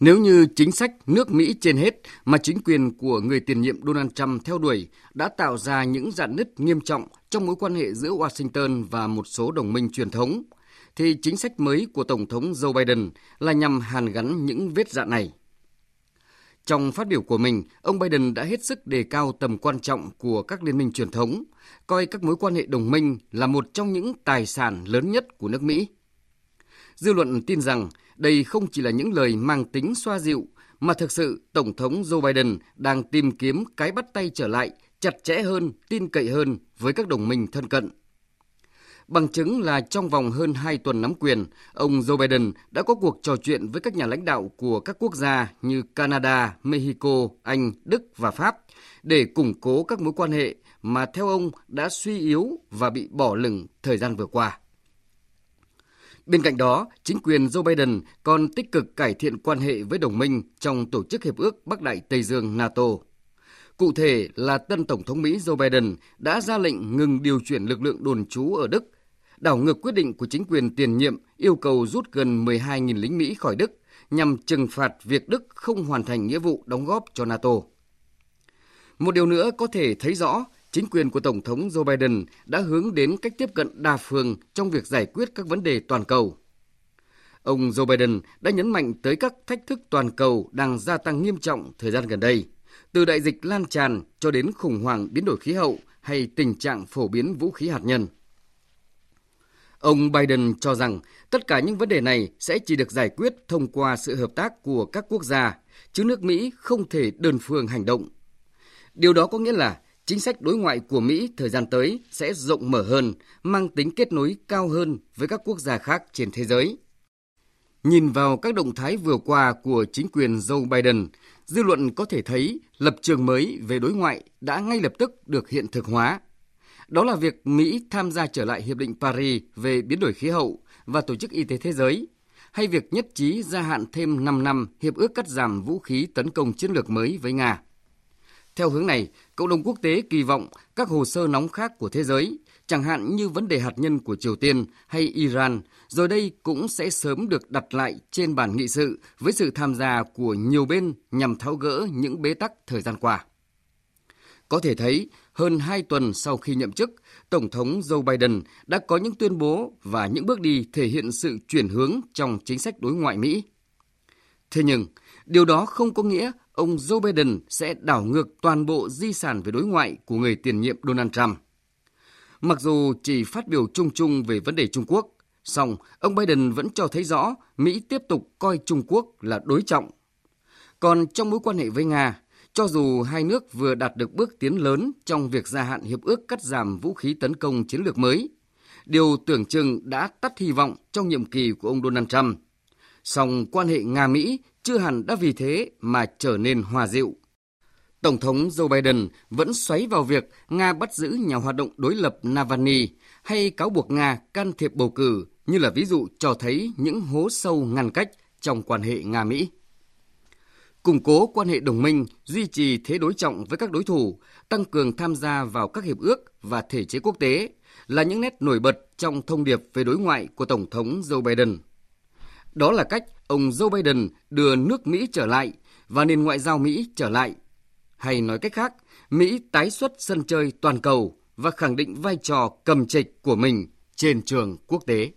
Nếu như chính sách nước Mỹ trên hết mà chính quyền của người tiền nhiệm Donald Trump theo đuổi đã tạo ra những dạn nứt nghiêm trọng trong mối quan hệ giữa Washington và một số đồng minh truyền thống, thì chính sách mới của Tổng thống Joe Biden là nhằm hàn gắn những vết dạn này. Trong phát biểu của mình, ông Biden đã hết sức đề cao tầm quan trọng của các liên minh truyền thống, coi các mối quan hệ đồng minh là một trong những tài sản lớn nhất của nước Mỹ. Dư luận tin rằng đây không chỉ là những lời mang tính xoa dịu, mà thực sự Tổng thống Joe Biden đang tìm kiếm cái bắt tay trở lại chặt chẽ hơn, tin cậy hơn với các đồng minh thân cận. Bằng chứng là trong vòng hơn 2 tuần nắm quyền, ông Joe Biden đã có cuộc trò chuyện với các nhà lãnh đạo của các quốc gia như Canada, Mexico, Anh, Đức và Pháp để củng cố các mối quan hệ mà theo ông đã suy yếu và bị bỏ lửng thời gian vừa qua. Bên cạnh đó, chính quyền Joe Biden còn tích cực cải thiện quan hệ với đồng minh trong Tổ chức Hiệp ước Bắc Đại Tây Dương NATO. Cụ thể là tân Tổng thống Mỹ Joe Biden đã ra lệnh ngừng điều chuyển lực lượng đồn trú ở Đức, đảo ngược quyết định của chính quyền tiền nhiệm yêu cầu rút gần 12.000 lính Mỹ khỏi Đức nhằm trừng phạt việc Đức không hoàn thành nghĩa vụ đóng góp cho NATO. Một điều nữa có thể thấy rõ chính quyền của Tổng thống Joe Biden đã hướng đến cách tiếp cận đa phương trong việc giải quyết các vấn đề toàn cầu. Ông Joe Biden đã nhấn mạnh tới các thách thức toàn cầu đang gia tăng nghiêm trọng thời gian gần đây, từ đại dịch lan tràn cho đến khủng hoảng biến đổi khí hậu hay tình trạng phổ biến vũ khí hạt nhân. Ông Biden cho rằng tất cả những vấn đề này sẽ chỉ được giải quyết thông qua sự hợp tác của các quốc gia, chứ nước Mỹ không thể đơn phương hành động. Điều đó có nghĩa là chính sách đối ngoại của Mỹ thời gian tới sẽ rộng mở hơn, mang tính kết nối cao hơn với các quốc gia khác trên thế giới. Nhìn vào các động thái vừa qua của chính quyền Joe Biden, dư luận có thể thấy lập trường mới về đối ngoại đã ngay lập tức được hiện thực hóa. Đó là việc Mỹ tham gia trở lại Hiệp định Paris về biến đổi khí hậu và Tổ chức Y tế Thế giới, hay việc nhất trí gia hạn thêm 5 năm Hiệp ước cắt giảm vũ khí tấn công chiến lược mới với Nga. Theo hướng này, cộng đồng quốc tế kỳ vọng các hồ sơ nóng khác của thế giới, chẳng hạn như vấn đề hạt nhân của Triều Tiên hay Iran, rồi đây cũng sẽ sớm được đặt lại trên bàn nghị sự với sự tham gia của nhiều bên nhằm tháo gỡ những bế tắc thời gian qua. Có thể thấy, hơn 2 tuần sau khi nhậm chức, Tổng thống Joe Biden đã có những tuyên bố và những bước đi thể hiện sự chuyển hướng trong chính sách đối ngoại Mỹ. Thế nhưng, điều đó không có nghĩa ông Joe Biden sẽ đảo ngược toàn bộ di sản về đối ngoại của người tiền nhiệm Donald Trump. Mặc dù chỉ phát biểu chung chung về vấn đề Trung Quốc, song ông Biden vẫn cho thấy rõ Mỹ tiếp tục coi Trung Quốc là đối trọng. Còn trong mối quan hệ với Nga, cho dù hai nước vừa đạt được bước tiến lớn trong việc gia hạn hiệp ước cắt giảm vũ khí tấn công chiến lược mới, điều tưởng chừng đã tắt hy vọng trong nhiệm kỳ của ông Donald Trump. Song quan hệ Nga-Mỹ chưa hẳn đã vì thế mà trở nên hòa dịu. Tổng thống Joe Biden vẫn xoáy vào việc Nga bắt giữ nhà hoạt động đối lập Navalny hay cáo buộc Nga can thiệp bầu cử như là ví dụ cho thấy những hố sâu ngăn cách trong quan hệ Nga-Mỹ. Củng cố quan hệ đồng minh, duy trì thế đối trọng với các đối thủ, tăng cường tham gia vào các hiệp ước và thể chế quốc tế là những nét nổi bật trong thông điệp về đối ngoại của Tổng thống Joe Biden. Đó là cách ông Joe Biden đưa nước Mỹ trở lại và nền ngoại giao Mỹ trở lại. Hay nói cách khác, Mỹ tái xuất sân chơi toàn cầu và khẳng định vai trò cầm trịch của mình trên trường quốc tế.